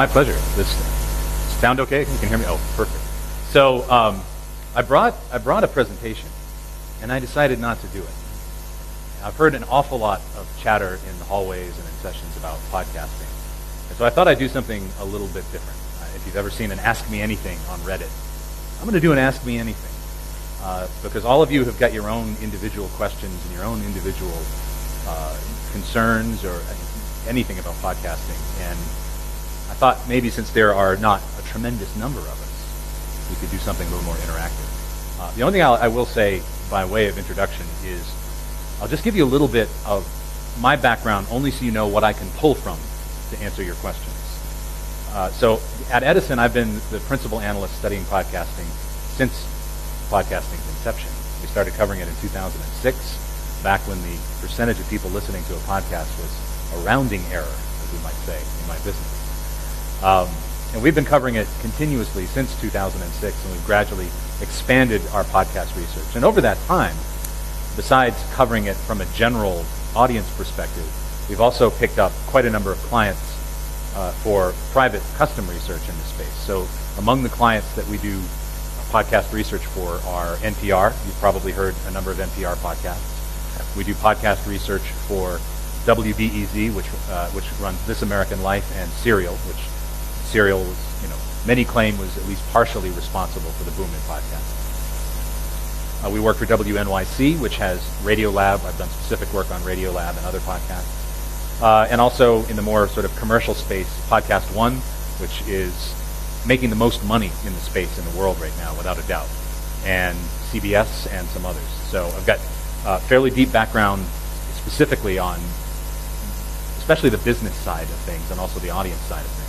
my pleasure. This sound okay? You can hear me? Oh, perfect. So um, I brought I brought a presentation, and I decided not to do it. I've heard an awful lot of chatter in the hallways and in sessions about podcasting, and so I thought I'd do something a little bit different. Uh, if you've ever seen an Ask Me Anything on Reddit, I'm going to do an Ask Me Anything uh, because all of you have got your own individual questions and your own individual uh, concerns or anything about podcasting. And I thought maybe since there are not a tremendous number of us, we could do something a little more interactive. Uh, the only thing I'll, I will say by way of introduction is I'll just give you a little bit of my background only so you know what I can pull from to answer your questions. Uh, so at Edison, I've been the principal analyst studying podcasting since podcasting's inception. We started covering it in 2006, back when the percentage of people listening to a podcast was a rounding error, as we might say, in my business. Um, and we've been covering it continuously since 2006, and we've gradually expanded our podcast research. And over that time, besides covering it from a general audience perspective, we've also picked up quite a number of clients uh, for private custom research in the space. So among the clients that we do podcast research for are NPR. You've probably heard a number of NPR podcasts. We do podcast research for WBEZ, which uh, which runs This American Life, and Serial, which Serial was, you know, many claim was at least partially responsible for the boom in podcasts. Uh, we work for WNYC, which has Radiolab. I've done specific work on Radiolab and other podcasts. Uh, and also in the more sort of commercial space, Podcast One, which is making the most money in the space in the world right now, without a doubt, and CBS and some others. So I've got a fairly deep background specifically on especially the business side of things and also the audience side of things.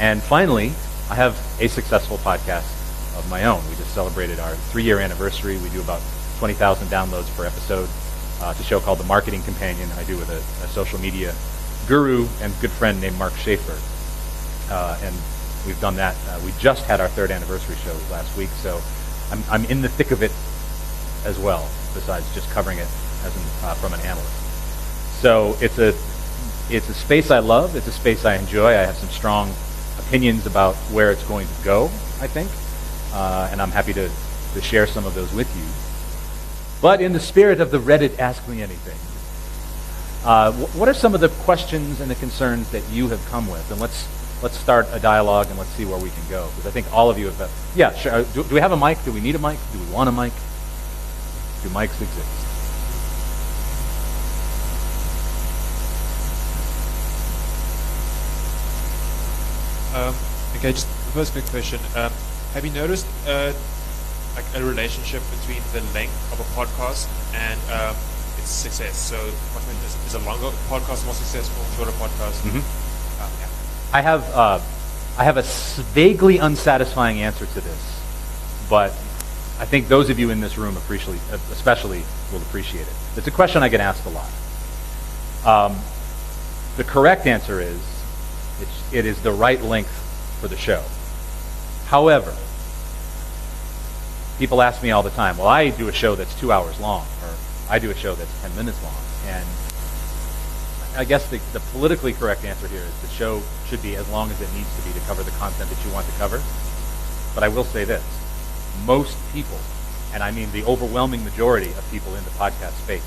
And finally, I have a successful podcast of my own. We just celebrated our three-year anniversary. We do about 20,000 downloads per episode. Uh, it's a show called The Marketing Companion. I do with a, a social media guru and good friend named Mark Schaefer. Uh, and we've done that. Uh, we just had our third anniversary show last week, so I'm, I'm in the thick of it as well, besides just covering it as an, uh, from an analyst. So it's a it's a space I love. It's a space I enjoy. I have some strong opinions about where it's going to go. I think, uh, and I'm happy to to share some of those with you. But in the spirit of the Reddit Ask Me Anything, uh, what are some of the questions and the concerns that you have come with? And let's let's start a dialogue and let's see where we can go. Because I think all of you have. yeah, sure. Uh, do, do we have a mic? Do we need a mic? Do we want a mic? Do mics exist? Um, okay, just the first quick question. Um, have you noticed uh, like a relationship between the length of a podcast and um, its success? So, is, is a longer podcast more successful, shorter podcast? Mm-hmm. Um, yeah. I have uh, I have a vaguely unsatisfying answer to this, but I think those of you in this room appreciate, especially will appreciate it. It's a question I get asked a lot. Um, the correct answer is it is the right length for the show. However, people ask me all the time, well, I do a show that's two hours long, or I do a show that's 10 minutes long. And I guess the, the politically correct answer here is the show should be as long as it needs to be to cover the content that you want to cover. But I will say this. Most people, and I mean the overwhelming majority of people in the podcast space,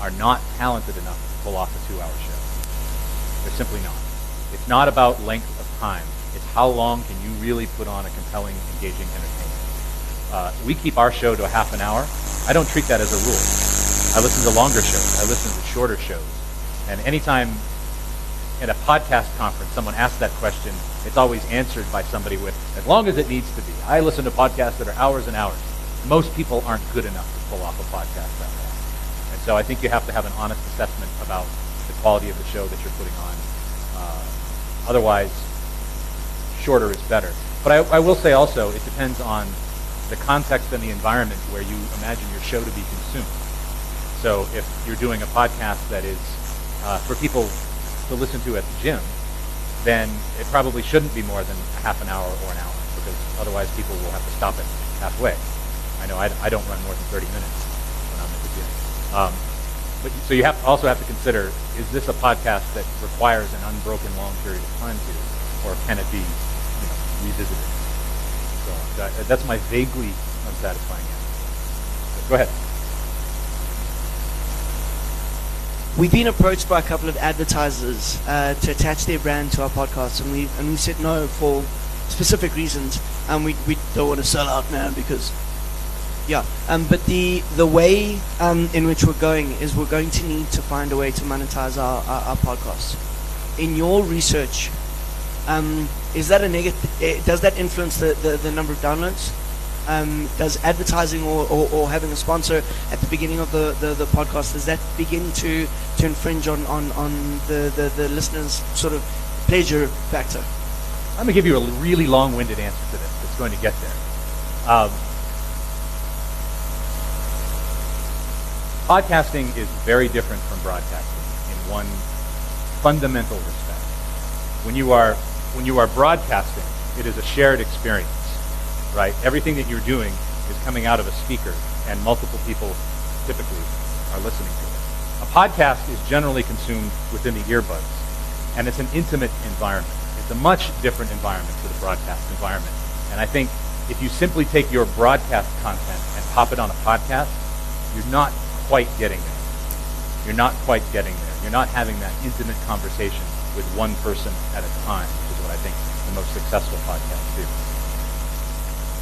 are not talented enough to pull off a two-hour show. They're simply not. It's not about length of time. It's how long can you really put on a compelling, engaging entertainment. Uh, we keep our show to a half an hour. I don't treat that as a rule. I listen to longer shows. I listen to shorter shows. And anytime at a podcast conference someone asks that question, it's always answered by somebody with, as long as it needs to be. I listen to podcasts that are hours and hours. Most people aren't good enough to pull off a podcast that long. And so I think you have to have an honest assessment about the quality of the show that you're putting on. Uh, Otherwise, shorter is better. But I, I, will say also, it depends on the context and the environment where you imagine your show to be consumed. So if you're doing a podcast that is uh, for people to listen to at the gym, then it probably shouldn't be more than half an hour or an hour, because otherwise people will have to stop it halfway. I know I, I don't run more than 30 minutes when I'm at the gym. Um, but, so you have also have to consider, is this a podcast that requires an unbroken long period of time to? or can it be you know, revisited? So that, that's my vaguely unsatisfying answer. Go ahead. We've been approached by a couple of advertisers uh, to attach their brand to our podcast, and we and we said no for specific reasons, and we, we don't want to sell out now because, yeah. Um, but the the way um, in which we're going is we're going to need to find a way to monetize our our, our. In your research, um, is that a negative? Does that influence the, the, the number of downloads? Um, does advertising or, or, or, having a sponsor at the beginning of the, the, the, podcast does that begin to, to infringe on, on, on the, the, the listener's sort of pleasure factor? I'm going to give you a really long-winded answer to this that's going to get there. Podcasting is very different from broadcasting in one fundamental respect. When you are when you are broadcasting, it is a shared experience right? Everything that you're doing is coming out of a speaker, and multiple people typically are listening to it. A podcast is generally consumed within the earbuds, and it's an intimate environment. It's a much different environment to the broadcast environment. And I think if you simply take your broadcast content and pop it on a podcast, you're not quite getting there. You're not quite getting there. You're not having that intimate conversation with one person at a time, which is what I think the most successful podcasts do.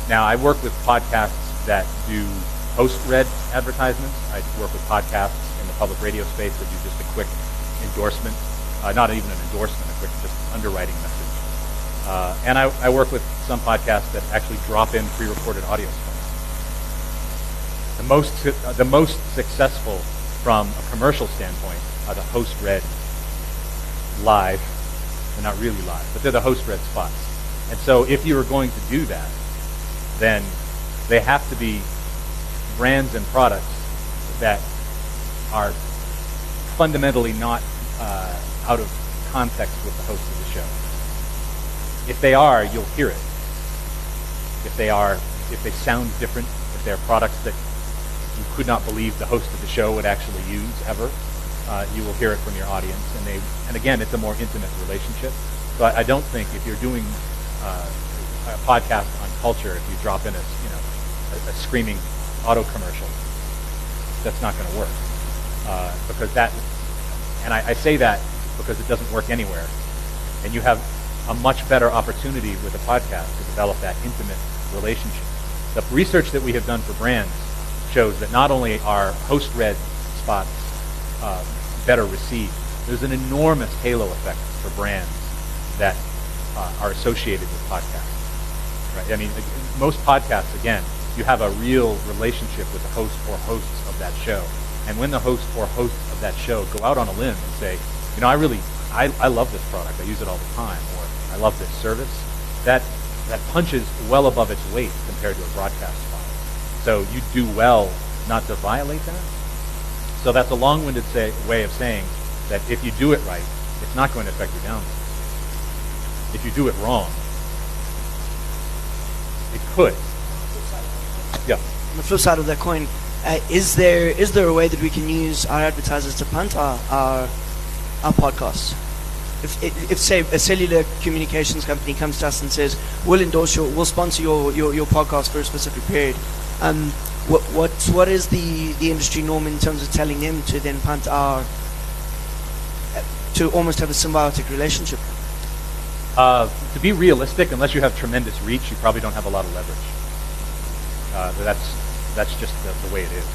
Now, I work with podcasts that do post-read advertisements. I work with podcasts in the public radio space that do just a quick endorsement, uh, not even an endorsement, a quick just underwriting message. Uh, and I, I, work with some podcasts that actually drop in pre-recorded audio. The most, uh, the most successful from a commercial standpoint are the host-read live. They're not really live, but they're the host-read spots. And so if you were going to do that, then they have to be brands and products that are fundamentally not uh, out of context with the host of the show. If they are, you'll hear it. If they are, if they sound different, if they're products that you could not believe the host of the show would actually use ever, uh, you will hear it from your audience. And they, and again, it's a more intimate relationship. So I, I don't think if you're doing uh, a podcast on culture if you drop in a you know a, a screaming auto commercial. That's not going to work uh, because that, and I, I say that because it doesn't work anywhere, and you have a much better opportunity with a podcast to develop that intimate relationship. The research that we have done for brands shows that not only are host-read spots uh, better received, there's an enormous halo effect for brands that uh, are associated with podcasts. Right? I mean, most podcasts, again, you have a real relationship with the host or hosts of that show. And when the host or hosts of that show go out on a limb and say, you know, I really, I, I love this product, I use it all the time, or I love this service, that, that punches well above its weight compared to a broadcast. So you do well not to violate that. So that's a long-winded say, way of saying that if you do it right, it's not going to affect your downloads. If you do it wrong, it could. Yeah. On the flip side of that coin, uh, is there is there a way that we can use our advertisers to punt our our, our podcasts? If, if say a cellular communications company comes to us and says we'll endorse your we'll sponsor your, your, your podcast for a specific period, um, what what what is the, the industry norm in terms of telling them to then punt our to almost have a symbiotic relationship? Uh, to be realistic, unless you have tremendous reach, you probably don't have a lot of leverage. Uh, that's that's just the, the, way it is.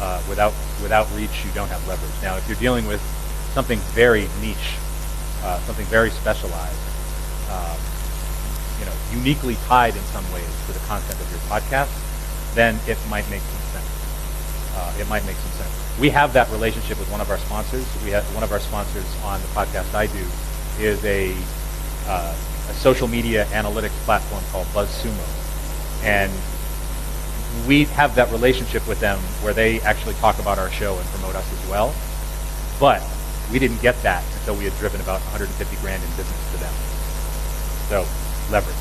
Uh, without without reach, you don't have leverage. Now, if you're dealing with something very niche, uh, something very specialized, um, you know, uniquely tied in some ways to the content of your podcast, then it might make some sense. Uh, it might make some sense. We have that relationship with one of our sponsors. We have one of our sponsors on the podcast I do is a uh, a social media analytics platform called BuzzSumo, and we have that relationship with them where they actually talk about our show and promote us as well. But we didn't get that until we had driven about 150 grand in business to them. So leverage.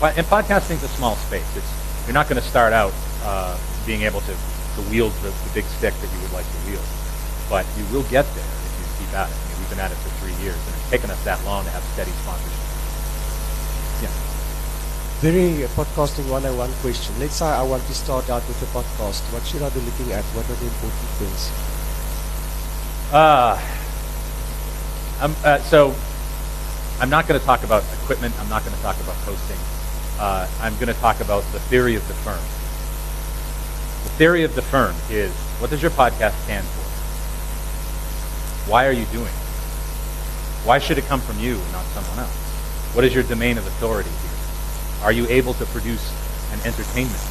But, and podcasting is a small space. It's, you're not going to start out uh, being able to, to wield the, the big stick that you would like to wield, but you will get there if you keep at it. I mean, we've been at it for three years, and it's taken us that long to have steady sponsorship. Yeah. Very uh, podcasting 101 question. Let's say I want to start out with a podcast. What should I be looking at? What are the important things? Uh, I'm, uh, so I'm not going to talk about equipment. I'm not going to talk about hosting. Uh, I'm going to talk about the theory of the firm. The theory of the firm is what does your podcast stand for? Why are you doing it? Why should it come from you and not someone else? What is your domain of authority here? Are you able to produce an entertainment?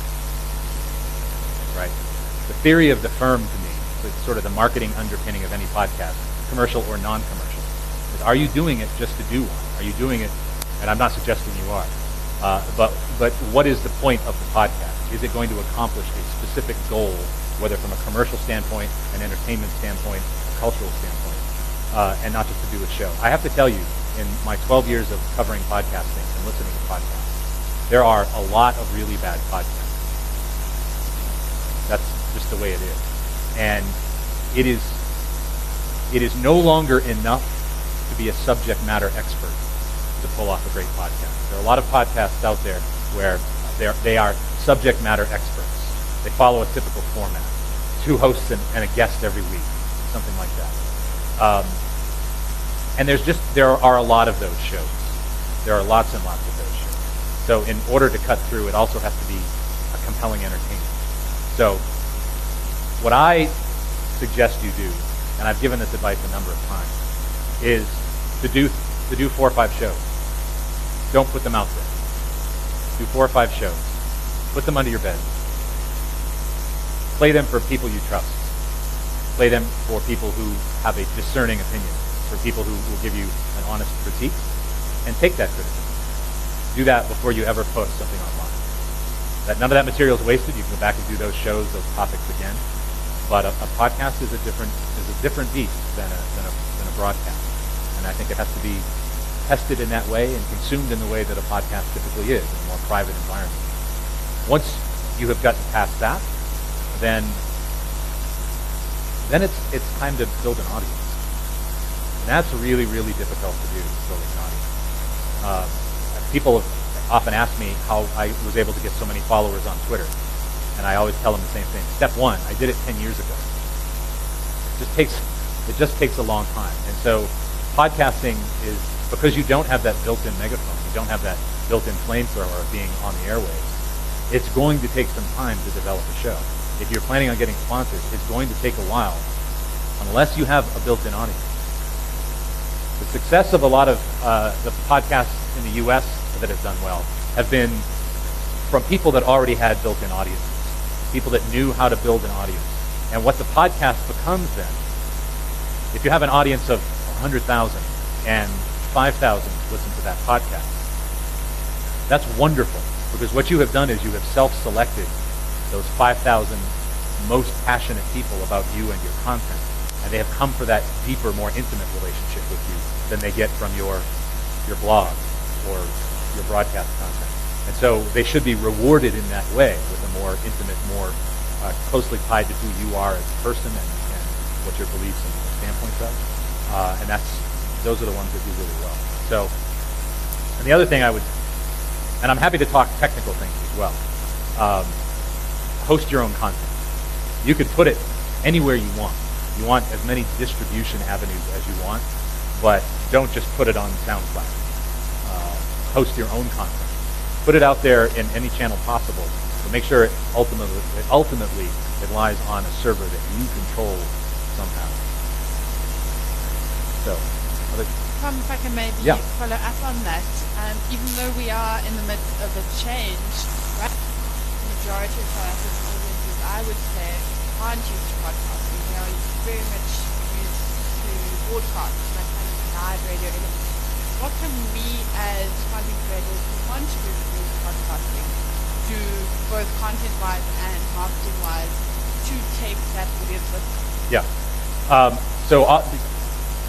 Right? The theory of the firm to me, is sort of the marketing underpinning of any podcast, commercial or non-commercial, is are you doing it just to do one? Are you doing it, and I'm not suggesting you are, uh, but, but what is the point of the podcast? Is it going to accomplish a specific goal, whether from a commercial standpoint, an entertainment standpoint, a cultural standpoint, uh, and not just to do a show? I have to tell you, in my 12 years of covering podcasting and listening to podcasts, there are a lot of really bad podcasts. That's just the way it is. And it is it is no longer enough to be a subject matter expert to pull off a great podcast. There are a lot of podcasts out there where they are, subject matter experts. They follow a typical format. Two hosts and, and a guest every week, something like that. Um, and there's just there are a lot of those shows. There are lots and lots of those shows. So in order to cut through, it also has to be a compelling entertainment. So what I suggest you do, and I've given this advice a number of times, is to do to do four or five shows. Don't put them out there. Do four or five shows. Put them under your bed. Play them for people you trust. Play them for people who have a discerning opinion, for people who will give you an honest critique, and take that criticism. Do that before you ever post something online. That none of that material is wasted. You can go back and do those shows, those topics again. But a, a podcast is a different is a different beast than a, than a than a broadcast, and I think it has to be tested in that way and consumed in the way that a podcast typically is in a more private environment. Once you have gotten past that, then then it's it's time to build an audience, and that's really really difficult to do, building an audience. Uh, people have often ask me how I was able to get so many followers on Twitter, and I always tell them the same thing. Step one, I did it 10 years ago. It just takes it just takes a long time, and so podcasting is because you don't have that built-in megaphone, you don't have that built-in flamethrower of being on the airwaves. It's going to take some time to develop a show if you're planning on getting sponsors, it's going to take a while unless you have a built-in audience. The success of a lot of uh, the podcasts in the U.S. that have done well have been from people that already had built-in audiences, people that knew how to build an audience. And what the podcast becomes then, if you have an audience of 100,000 and 5,000 listen to that podcast, that's wonderful because what you have done is you have self-selected those 5,000 most passionate people about you and your content. And they have come for that deeper, more intimate relationship with you than they get from your, your blog or your broadcast content. And so they should be rewarded in that way with a more intimate, more uh, closely tied to who you are as a person and, and what your beliefs and standpoints are. Uh, and that's those are the ones that do really well. So, and the other thing I would, and I'm happy to talk technical things as well. Um, host your own content. You could put it anywhere you want. You want as many distribution avenues as you want, but don't just put it on SoundCloud. Uh, host your own content. Put it out there in any channel possible, but make sure it ultimately, it ultimately it lies on a server that you control somehow. So, other Tom, if I can maybe Yeah. follow up on that, um, even though we are in the midst of a change, right? majority of South African audiences, I would say, aren't used to podcasting. They are very much used to broadcasts, like kind of live radio. What can we as content creators who want to do podcasting do both content-wise and marketing-wise to take that audience with? Yeah. Um, so uh,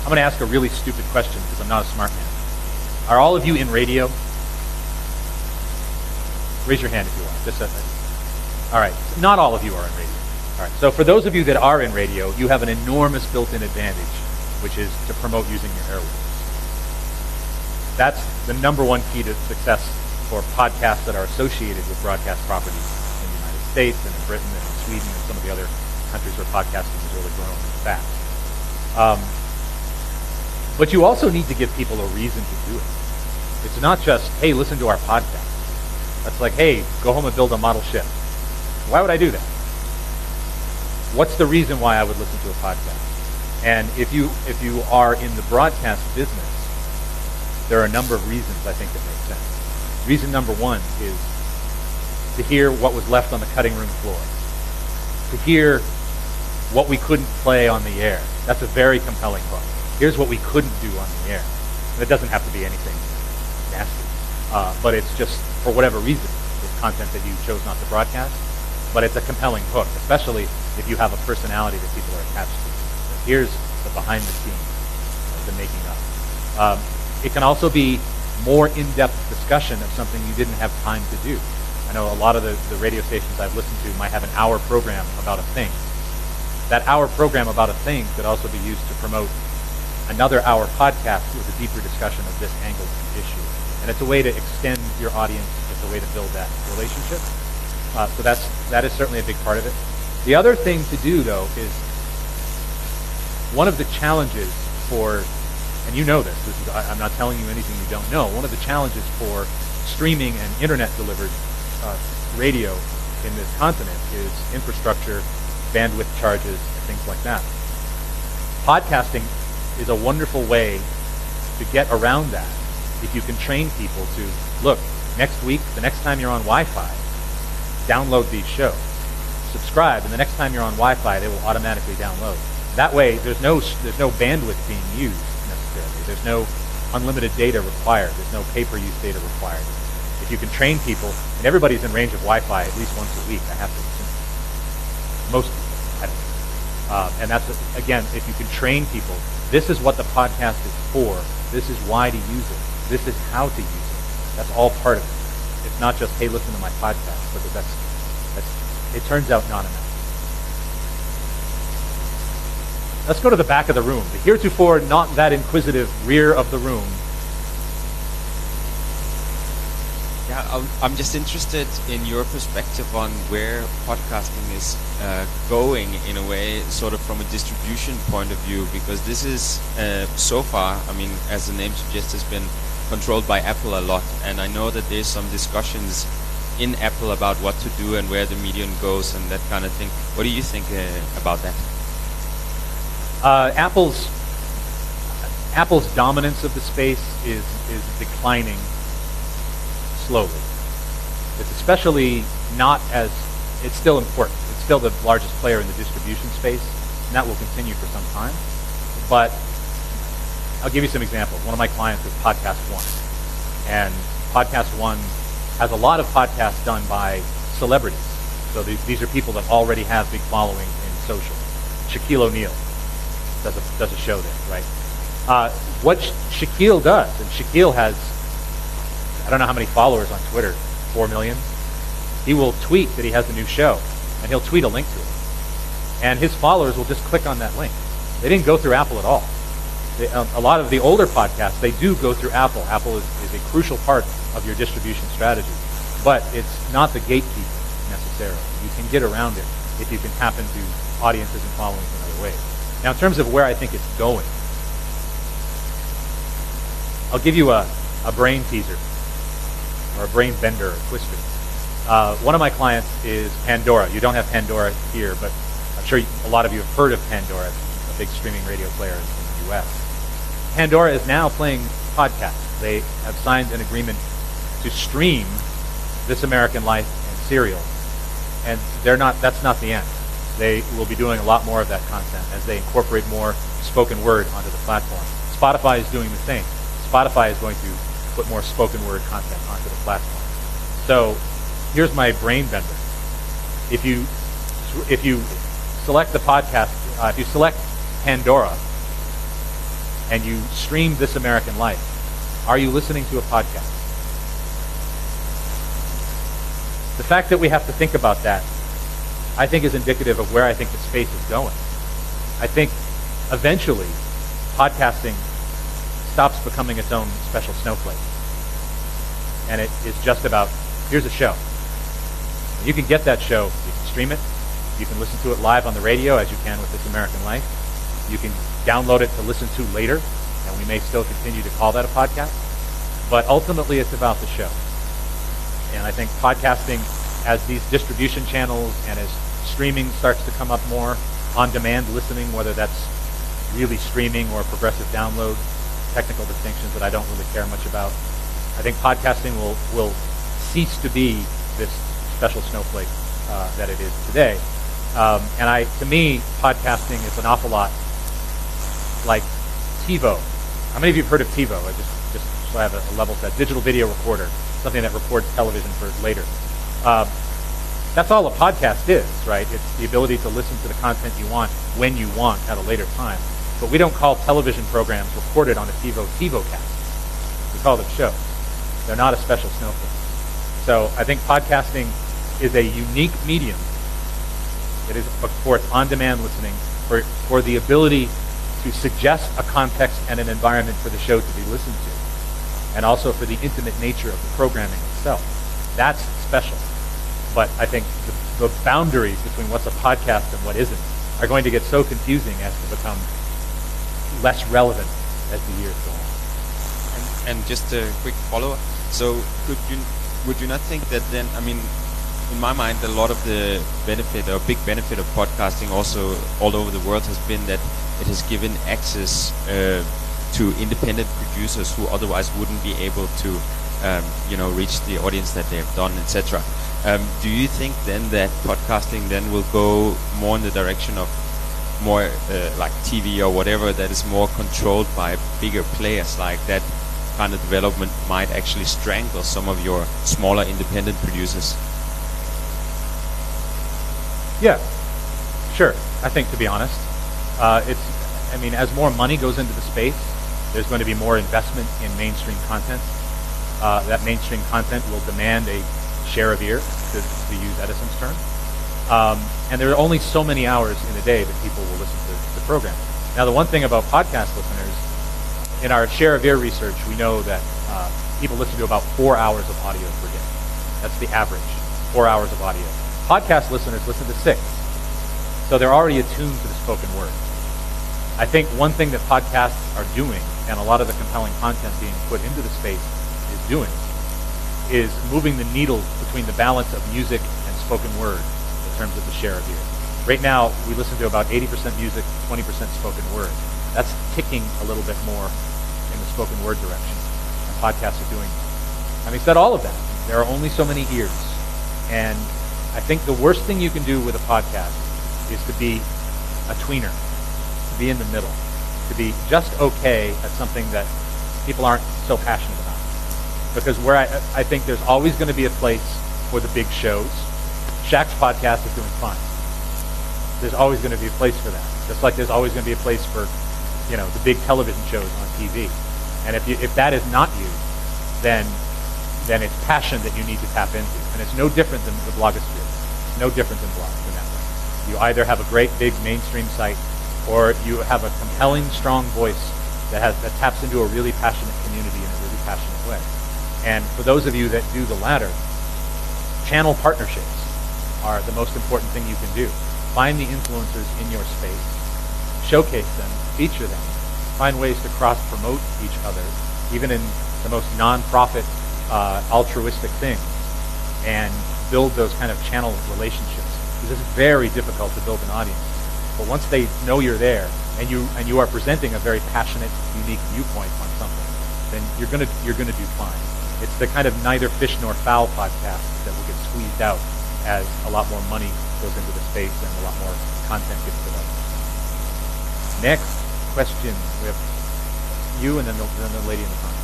I'm going to ask a really stupid question because I'm not a smart man. Are all of you in radio? Raise your hand if you are. Just a, all right. Not all of you are in radio. All right. So for those of you that are in radio, you have an enormous built-in advantage which is to promote using your airwaves. That's the number one key to success for podcasts that are associated with broadcast properties in the United States and in Britain and in Sweden and some of the other countries where podcasting is really growing fast. Um, but you also need to give people a reason to do it. It's not just, hey, listen to our podcast. That's like, hey, go home and build a model ship. Why would I do that? What's the reason why I would listen to a podcast? And if you if you are in the broadcast business, there are a number of reasons I think that make sense. Reason number one is to hear what was left on the cutting room floor, to hear what we couldn't play on the air. That's a very compelling book. Here's what we couldn't do on the air. And it doesn't have to be anything nasty, uh, but it's just for whatever reason, it's content that you chose not to broadcast. But it's a compelling hook, especially if you have a personality that people are attached to. Here's the behind the scenes, the making of. Um, it can also be more in-depth discussion of something you didn't have time to do. I know a lot of the, the radio stations I've listened to might have an hour program about a thing. That hour program about a thing could also be used to promote another hour podcast with a deeper discussion of this angle issue. And it's a way to extend your audience. It's a way to build that relationship. Uh, so that's that is certainly a big part of it. The other thing to do though is one of the challenges for and you know this, this is, I, am not telling you anything you don't know. One of the challenges for streaming and internet delivered uh, radio in this continent is infrastructure, bandwidth charges, and things like that. Podcasting is a wonderful way to get around that if you can train people to look next week, the next time you're on Wi-Fi, download these shows. Subscribe, and the next time you're on Wi-Fi, they will automatically download. That way, there's no there's no bandwidth being used necessarily. There's no unlimited data required. There's no pay-per-use data required. If you can train people, and everybody's in range of Wi-Fi at least once a week, I have to assume. Most people. Uh, and that's, again, if you can train people, this is what the podcast is for. This is why to use it. This is how to use it. That's all part of it. It's not just, hey, listen to my podcast, but that's, that's it turns out not enough. Let's go to the back of the room. The heretofore not that inquisitive rear of the room. I'm just interested in your perspective on where podcasting is uh, going in a way, sort of from a distribution point of view, because this is uh, so far, I mean, as the name suggests, has been controlled by Apple a lot, and I know that there's some discussions in Apple about what to do and where the medium goes and that kind of thing. What do you think uh, about that? Uh, Apple's Apple's dominance of the space is is declining slowly. It's especially not as it's still important. It's still the largest player in the distribution space, and that will continue for some time. But I'll give you some examples. One of my clients is Podcast One, and Podcast One has a lot of podcasts done by celebrities. So these, these are people that already have big following in social. Shaquille O'Neal does a, does a show there, right? Uh, what Sha- Shaquille does, and Shaquille has, I don't know how many followers on Twitter, four million. He will tweet that he has a new show, and he'll tweet a link to it, and his followers will just click on that link. They didn't go through Apple at all. They, um, a lot of the older podcasts, they do go through Apple. Apple is, is a crucial part of your distribution strategy, but it's not the gatekeeper necessarily. You can get around it if you can tap into audiences and followings in other ways. Now, in terms of where I think it's going, I'll give you a, a brain teaser or a brain bender or twister. Uh, one of my clients is Pandora. You don't have Pandora here, but I'm sure a lot of you have heard of Pandora. A big streaming radio player in, in the U.S. Pandora is now playing podcasts. They have signed an agreement to stream This American Life and Serial, and they're not. That's not the end. They will be doing a lot more of that content as they incorporate more spoken word onto the platform. Spotify is doing the same. Spotify is going to put more spoken word content onto the platform. So here's my brain bender. If you if you select the podcast, uh, if you select Pandora and you stream This American Life, are you listening to a podcast? The fact that we have to think about that, I think, is indicative of where I think the space is going. I think eventually podcasting stops becoming its own special snowflake. And it is just about, here's a show. You can get that show. You can stream it. You can listen to it live on the radio, as you can with This American Life. You can download it to listen to later, and we may still continue to call that a podcast. But ultimately, it's about the show. And I think podcasting, as these distribution channels and as streaming starts to come up more, on-demand listening, whether that's really streaming or progressive download, technical distinctions that I don't really care much about. I think podcasting will, will cease to be this special snowflake uh, that it is today. Um, and I, to me, podcasting is an awful lot like TiVo. How many of you have heard of TiVo? I just, just so I have a, a level set. Digital video recorder, something that records television for later. Um, that's all a podcast is, right? It's the ability to listen to the content you want when you want at a later time. But we don't call television programs recorded on a TiVo TiVo cast. We call them shows. They're not a special snowflake. So I think podcasting is a unique medium. It is for its on-demand listening, for, for the ability to suggest a context and an environment for the show to be listened to, and also for the intimate nature of the programming itself. That's special. But I think the, the boundaries between what's a podcast and what isn't are going to get so confusing as to become less relevant as the years go on. And, and just a quick follow-up. So could you would you not think that then? I mean, in my mind, a lot of the benefit or big benefit of podcasting also all over the world has been that it has given access uh, to independent producers who otherwise wouldn't be able to, um, you know, reach the audience that they've done, etc. Um, do you think then that podcasting then will go more in the direction of more uh, like TV or whatever that is more controlled by bigger players like that kind of development might actually strangle some of your smaller independent producers? Yeah, sure. I think, to be honest, uh, it's. I mean, as more money goes into the space, there's going to be more investment in mainstream content. Uh, that mainstream content will demand a share of ear, to, to use Edison's term. Um, and there are only so many hours in a day that people will listen to the program. Now, the one thing about podcast listeners, in our share of ear research, we know that uh, people listen to about four hours of audio per day. That's the average, four hours of audio. Podcast listeners listen to six. So they're already attuned to the spoken word. I think one thing that podcasts are doing, and a lot of the compelling content being put into the space is doing, is moving the needle between the balance of music and spoken word terms of the share of ear. Right now, we listen to about 80% music, 20% spoken word. That's ticking a little bit more in the spoken word direction. And podcasts are doing. That. Having said all of that, there are only so many ears. And I think the worst thing you can do with a podcast is to be a tweener, to be in the middle, to be just okay at something that people aren't so passionate about. Because where I, I think there's always going to be a place for the big shows. Shaq's podcast is doing fine. There's always going to be a place for that. Just like there's always going to be a place for, you know, the big television shows on TV. And if you, if that is not you, then then it's passion that you need to tap into. And it's no different than the blogosphere. It's no different than blogs in that way. You either have a great big mainstream site or you have a compelling, strong voice that has that taps into a really passionate community in a really passionate way. And for those of you that do the latter, channel partnerships are the most important thing you can do. Find the influencers in your space, showcase them, feature them, find ways to cross promote each other, even in the most non-profit, uh, altruistic things, and build those kind of channel relationships. Because it's very difficult to build an audience. But once they know you're there and you and you are presenting a very passionate, unique viewpoint on something, then you're gonna you're gonna do fine. It's the kind of neither fish nor fowl podcast that will get squeezed out as a lot more money goes into the space and a lot more content gets developed. Next question. We have you and then the, then the lady in the front.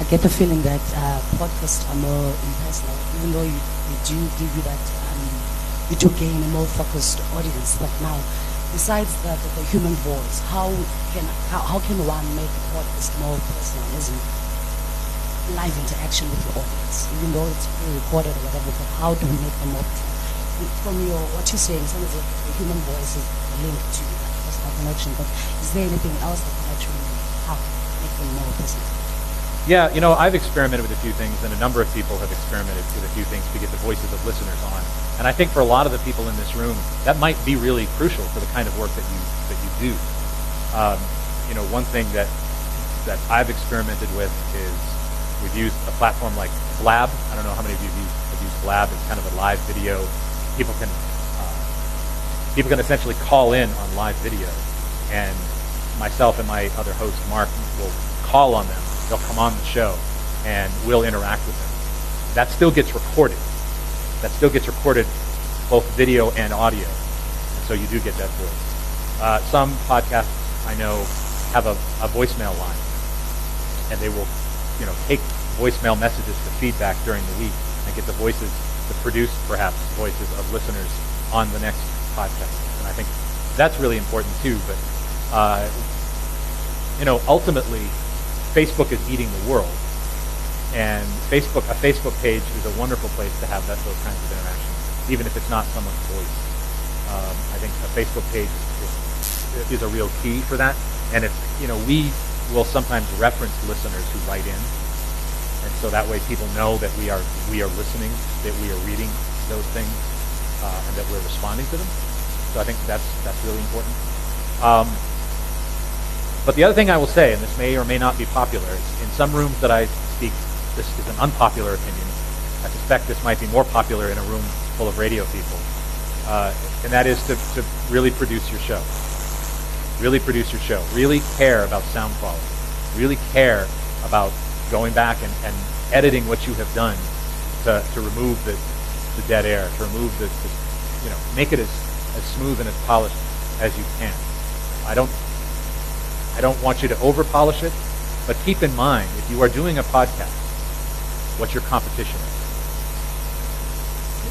I get the feeling that uh, podcasts are more impersonal, even though you, do give you that, um, you do gain a more focused audience. But now, besides the, the, human voice, how can how, how can one make a podcast more personal, isn't it? live interaction with your audience, even though it's pre-recorded or whatever. But how do we make them more personal? From your what you're saying, some of the, the human voice is linked to that personal connection. But is there anything else that can actually help make them more personal? Yeah, you know, I've experimented with a few things, and a number of people have experimented with a few things to get the voices of listeners on. And I think for a lot of the people in this room, that might be really crucial for the kind of work that you that you do. Um, you know, one thing that that I've experimented with is we've used a platform like Blab. I don't know how many of you have used, have used Blab. It's kind of a live video. People can uh, people can essentially call in on live video, and myself and my other host Mark will call on them. They'll come on the show, and we'll interact with them. That still gets recorded. That still gets recorded, both video and audio, and so you do get that voice. Uh, some podcasts I know have a, a voicemail line, and they will, you know, take voicemail messages for feedback during the week and get the voices, the produced perhaps voices of listeners on the next podcast. And I think that's really important too. But uh, you know, ultimately, Facebook is eating the world, and Facebook a Facebook page is a wonderful place to have that, those kinds of interactions, even if it's not someone's voice. Um, I think a Facebook page is, is a real key for that, and it's you know we will sometimes reference listeners who write in, and so that way people know that we are we are listening, that we are reading those things, uh, and that we're responding to them. So I think that's that's really important. Um, but the other thing I will say, and this may or may not be popular, is in some rooms that I speak, this is an unpopular opinion. I suspect this might be more popular in a room full of radio people, uh, and that is to, to really produce your show. Really produce your show. Really care about sound quality. Really care about going back and, and editing what you have done to, to remove the, the dead air, to remove the, the, you know, make it as, as smooth and as polished as you can. I don't I don't want you to over polish it, but keep in mind if you are doing a podcast, what your competition.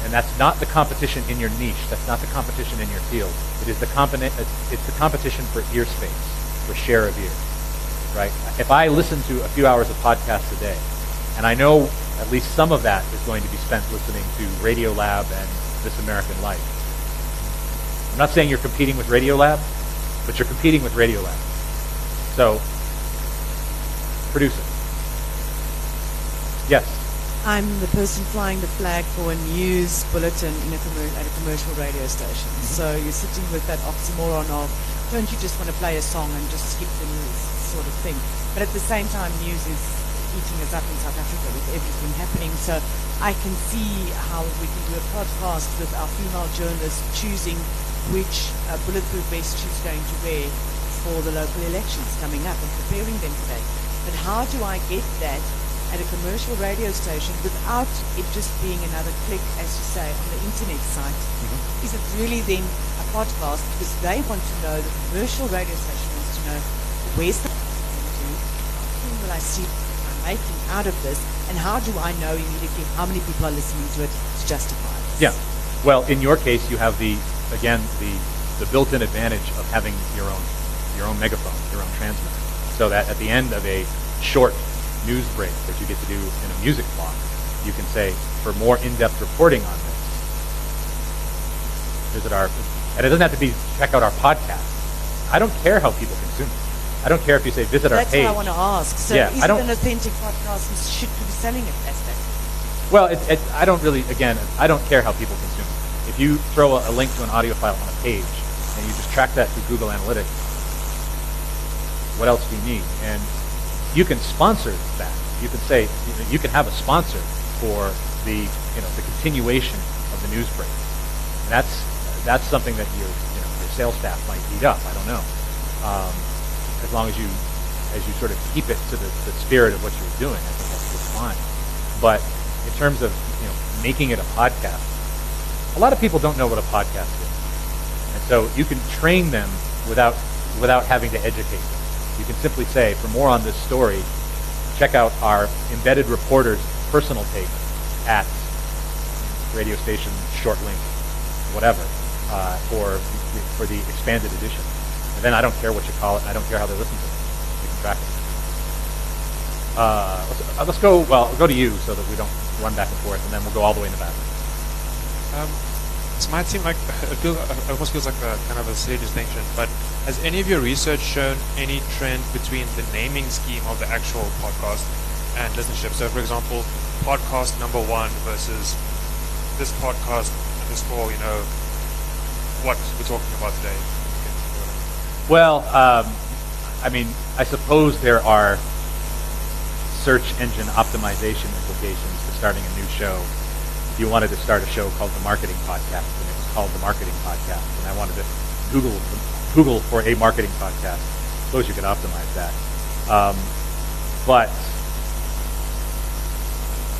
And that's not the competition in your niche. That's not the competition in your field. It is the competi- it's the competition for ear space, for share of ear. Right? If I listen to a few hours of podcasts a day, and I know at least some of that is going to be spent listening to Radiolab and This American Life. I'm not saying you're competing with Radiolab, but you're competing with Radiolab. So, produce it. Yes. I'm the person flying the flag for a news bulletin in a at a commercial radio station. So you're sitting with that oxymoron of, don't you just want to play a song and just skip the news sort of thing. But at the same time, news is eating us up in South Africa with everything happening. So I can see how we can do a podcast with our female journalists choosing which uh, bulletproof vest she's going to wear for the local elections coming up and preparing them for that. But how do I get that at a commercial radio station without it just being another click, as you say, on the internet site? Mm-hmm. Is it really then a podcast? Because they want to know, the commercial radio station wants to know, where's the soon will I see I'm making out of this? And how do I know immediately how many people are listening to it to justify this? Yeah. Well, in your case, you have the again the the built-in advantage of having your own your own megaphone, your own transmitter, so that at the end of a short news break that you get to do in a music block, you can say, for more in-depth reporting on this, visit our, and it doesn't have to be check out our podcast. I don't care how people consume it. I don't care if you say visit our page. That's what I want to ask. So Yeah, is I don't- it an authentic podcast? and Should be selling it as that? Well, it, it, I don't really, again, I don't care how people consume it. If you throw a, a link to an audio file on a page and you just track that through Google Analytics, what else do you need? And you can sponsor that. You can say, you, know, you can have a sponsor for the, you know, the continuation of the news break. And that's, that's something that your, you know, your sales staff might eat up. I don't know. Um, as long as you, as you sort of keep it to the, the spirit of what you're doing, I think that's, that's fine. But in terms of you know making it a podcast, a lot of people don't know what a podcast is, and so you can train them without without having to educate them. You can simply say, for more on this story, check out our embedded reporter's personal take at radio station short link, whatever, uh, for for the expanded edition. And then I don't care what you call it. I don't care how they listen to it. You can track it. Uh, let's, uh, go. Well, go to you so that we don't run back and forth, and then we'll go all the way in the back. Um, might seem like it, feels, it almost feels like a kind of a silly distinction, but has any of your research shown any trend between the naming scheme of the actual podcast and listenership? So, for example, podcast number one versus this podcast underscore, you know, what we're talking about today. Well, um, I mean, I suppose there are search engine optimization implications to starting a new show If you wanted to start a show called the Marketing Podcast, and it was called the Marketing Podcast, and I wanted to Google Google for a marketing podcast. I suppose you could optimize that, um, but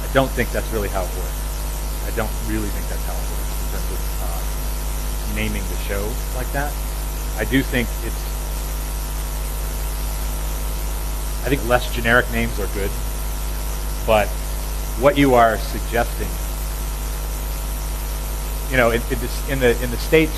I don't think that's really how it works. I don't really think that's how it works in terms of uh, naming the show like that. I do think it's. I think less generic names are good, but what you are suggesting you know, in, in, this, in, the in the states,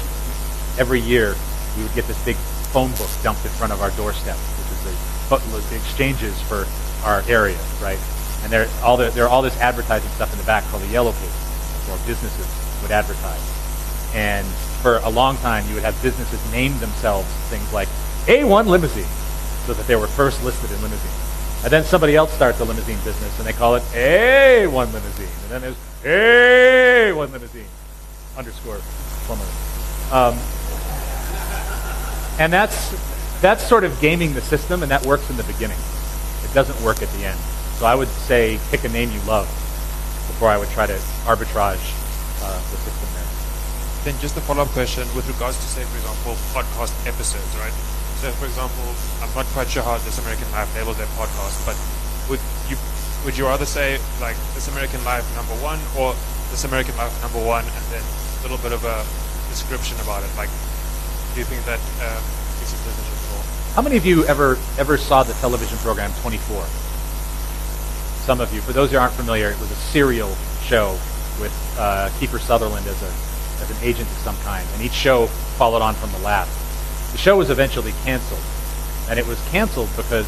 every year we would get this big phone book dumped in front of our doorstep, which is the, the exchanges for our area, right? And there all the, there are all this advertising stuff in the back called the yellow pages, where businesses would advertise. And for a long time, you would have businesses name themselves things like A1 Limousine, so that they were first listed in limousine. And then somebody else starts a limousine business, and they call it A1 Limousine. And then there's A1 Limousine underscore plumber. Um, and that's that's sort of gaming the system, and that works in the beginning. It doesn't work at the end. So I would say pick a name you love before I would try to arbitrage uh, the system there. Then just a follow-up question with regards to, say, for example, podcast episodes, right? So, for example, I'm not quite sure how This American Life labels their podcast, but would you would you rather say like This American Life number one or This American Life number one, and then a little bit of a description about it? Like, do you think that um, is at all? How many of you ever ever saw the television program 24? Some of you. For those who aren't familiar, it was a serial show with uh, Kiefer Sutherland as a as an agent of some kind, and each show followed on from the last. The show was eventually canceled, and it was canceled because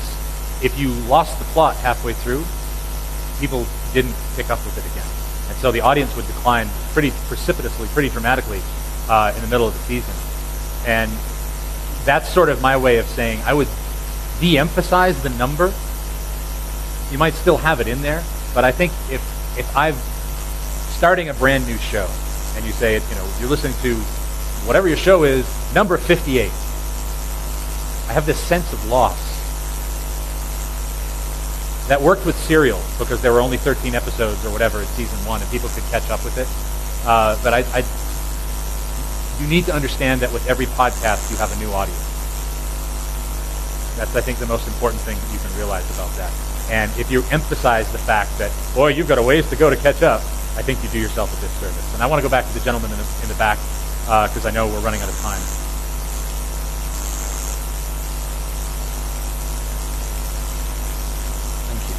if you lost the plot halfway through, people didn't pick up with it again. And so the audience would decline pretty precipitously, pretty dramatically uh, in the middle of the season. And that's sort of my way of saying I would de-emphasize the number. You might still have it in there, but I think if if I'm starting a brand new show and you say you know, you're listening to whatever your show is, number 58. I have this sense of loss that worked with Serial because there were only 13 episodes or whatever in season one, and people could catch up with it. Uh, but I, I, you need to understand that with every podcast, you have a new audience. That's, I think, the most important thing that you can realize about that. And if you emphasize the fact that, boy, you've got a ways to go to catch up, I think you do yourself a disservice. And I want to go back to the gentleman in the, in the back because uh, I know we're running out of time. Thank you.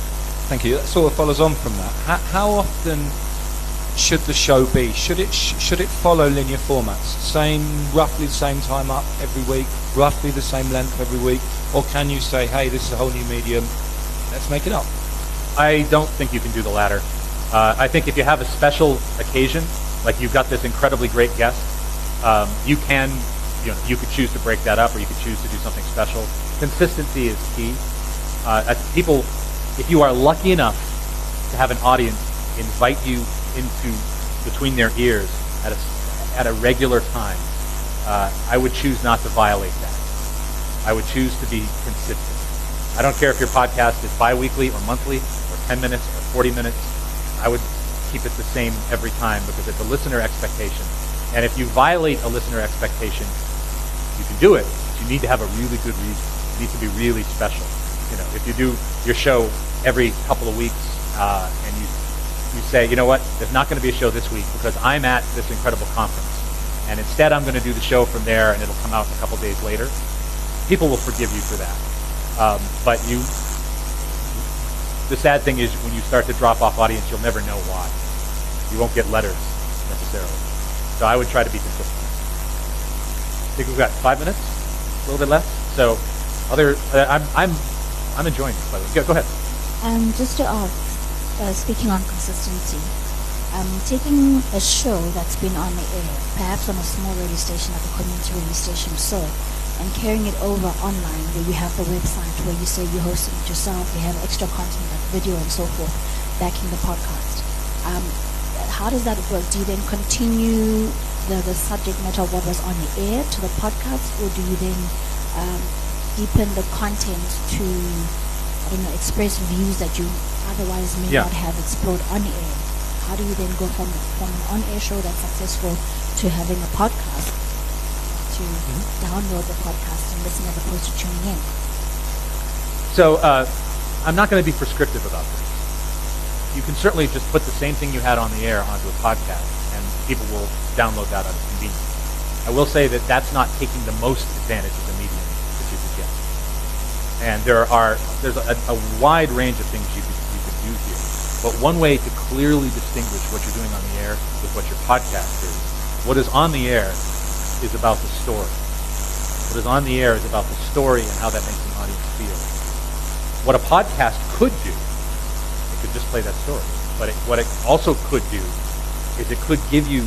Thank you. That sort of follows on from that. How, how often should the show be? Should it sh- should it follow linear formats? Same, roughly the same time up every week, roughly the same length every week, or can you say, hey, this is a whole new medium, let's make it up? I don't think you can do the latter. Uh, I think if you have a special occasion, like you've got this incredibly great guest, um, you can, you know, you could choose to break that up, or you could choose to do something special. Consistency is key. Uh, people if you are lucky enough to have an audience invite you into between their ears at a, at a regular time, uh, I would choose not to violate that. I would choose to be consistent. I don't care if your podcast is biweekly or monthly or 10 minutes or 40 minutes. I would keep it the same every time because it's a listener expectation. And if you violate a listener expectation, you can do it, but you need to have a really good reason. It needs to be really special. You know, if you do your show every couple of weeks uh, and you you say, you know what, there's not going to be a show this week because I'm at this incredible conference, and instead I'm going to do the show from there and it'll come out a couple days later. People will forgive you for that, um, but you. The sad thing is when you start to drop off audience, you'll never know why. You won't get letters necessarily. So I would try to be consistent. I think we've got five minutes, a little bit left. So other, uh, I'm, I'm I'm enjoying this, by the way. Go, go ahead. Um, just to ask, uh, speaking on consistency, um, taking a show that's been on the air, perhaps on a small radio station like a community radio station, so, and carrying it over online where you have the website where you say you're hosting it yourself, you have extra content like video and so forth, backing the podcast. Um, how does that work? Do you then continue the, the subject matter of what was on the air to the podcast, or do you then um, deepen the content to, Don't know, express views that you otherwise may Yeah. not have explored on air? How do you then go from, from an on-air show that's successful to having a podcast, to download the podcast and listen as opposed to tuning in? So uh, I'm not going to be prescriptive about this. You can certainly just put the same thing you had on the air onto a podcast, and people will download that out of convenience. I will say that that's not taking the most advantage of the medium that you could get. And there are there's a, a wide range of things you could you could do here. But one way to clearly distinguish what you're doing on the air with what your podcast is, what is on the air is about the story. What is on the air is about the story and how that makes an audience feel. What a podcast could do, it could just play that story. But it, what it also could do is it could give you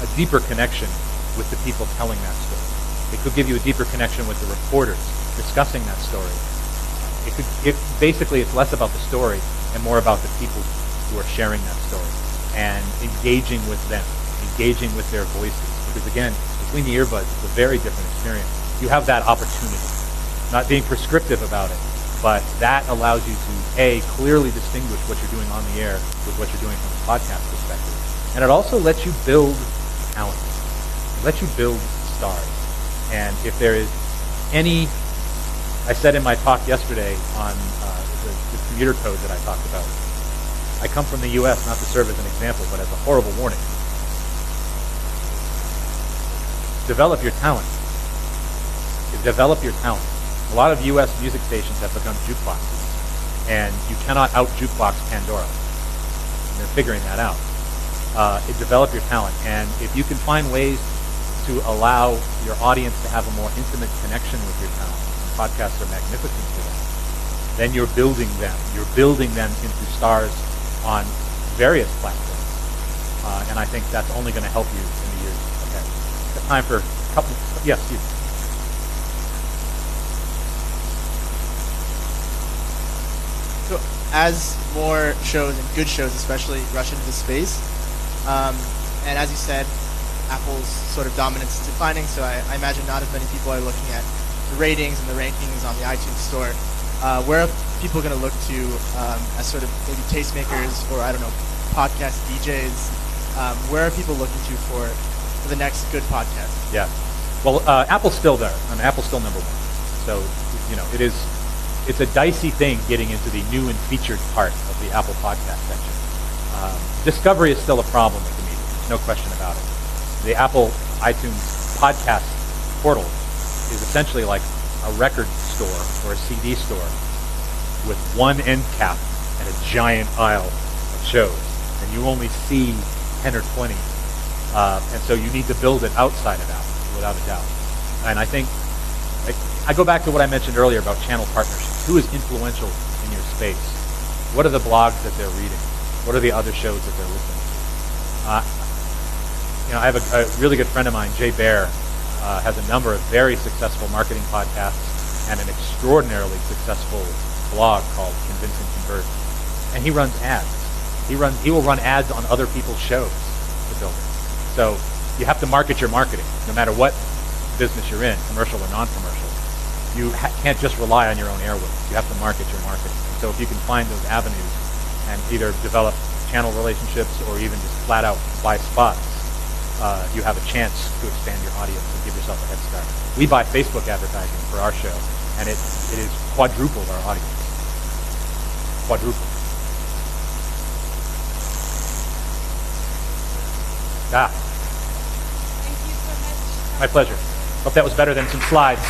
a deeper connection with the people telling that story. It could give you a deeper connection with the reporters discussing that story. It could, it, basically, it's less about the story and more about the people who are sharing that story and engaging with them, engaging with their voices. Because again, between the earbuds, it's a very different experience. You have that opportunity. Not being prescriptive about it, but that allows you to a clearly distinguish what you're doing on the air with what you're doing from a podcast perspective, and it also lets you build talent. It lets you build stars. And if there is any, I said in my talk yesterday on uh, the, the commuter code that I talked about, I come from the U.S. not to serve as an example, but as a horrible warning. Develop your talent. Develop your talent. A lot of U.S. music stations have become jukeboxes, and you cannot out jukebox Pandora. And they're figuring that out. Uh, develop your talent, and if you can find ways to allow your audience to have a more intimate connection with your talent, podcasts are magnificent for that, then you're building them. You're building them into stars on various platforms, uh, and I think that's only going to help you in the years ahead. Got time for a couple? Yes, you. So as more shows and good shows, especially, rush into the space, um, and as you said, Apple's sort of dominance is declining. So I, I imagine not as many people are looking at the ratings and the rankings on the iTunes store. Uh, where are people going to look to um, as sort of maybe tastemakers or I don't know podcast DJs? Um, where are people looking to for for the next good podcast? Yeah. Well, uh, Apple's still there. I mean, Apple's still number one. So, you know, it is. It's a dicey thing getting into the new and featured part of the Apple podcast section. Um, discovery is still a problem with the media. No question about it. The Apple iTunes podcast portal is essentially like a record store or a CD store with one end cap and a giant aisle of shows, and you only see 10 or 20 uh, and so you need to build it outside of Apple, without a doubt. And I think I, I go back to what I mentioned earlier about channel partnerships. Who is influential in your space? What are the blogs that they're reading? What are the other shows that they're listening to? Uh, you know, I have a, a really good friend of mine, Jay Baer, uh, has a number of very successful marketing podcasts and an extraordinarily successful blog called Convince and Convert. And he runs ads. He runs. He will run ads on other people's shows to build it. So you have to market your marketing, no matter what business you're in, commercial or non-commercial. You ha- can't just rely on your own airwaves. You have to market your marketing. So if you can find those avenues and either develop channel relationships or even just flat out buy spots, uh, you have a chance to expand your audience and give yourself a head start. We buy Facebook advertising for our show, and it, it is quadrupled our audience. Quadrupled. Ah, Thank you so much. my pleasure. Hope that was better than some slides.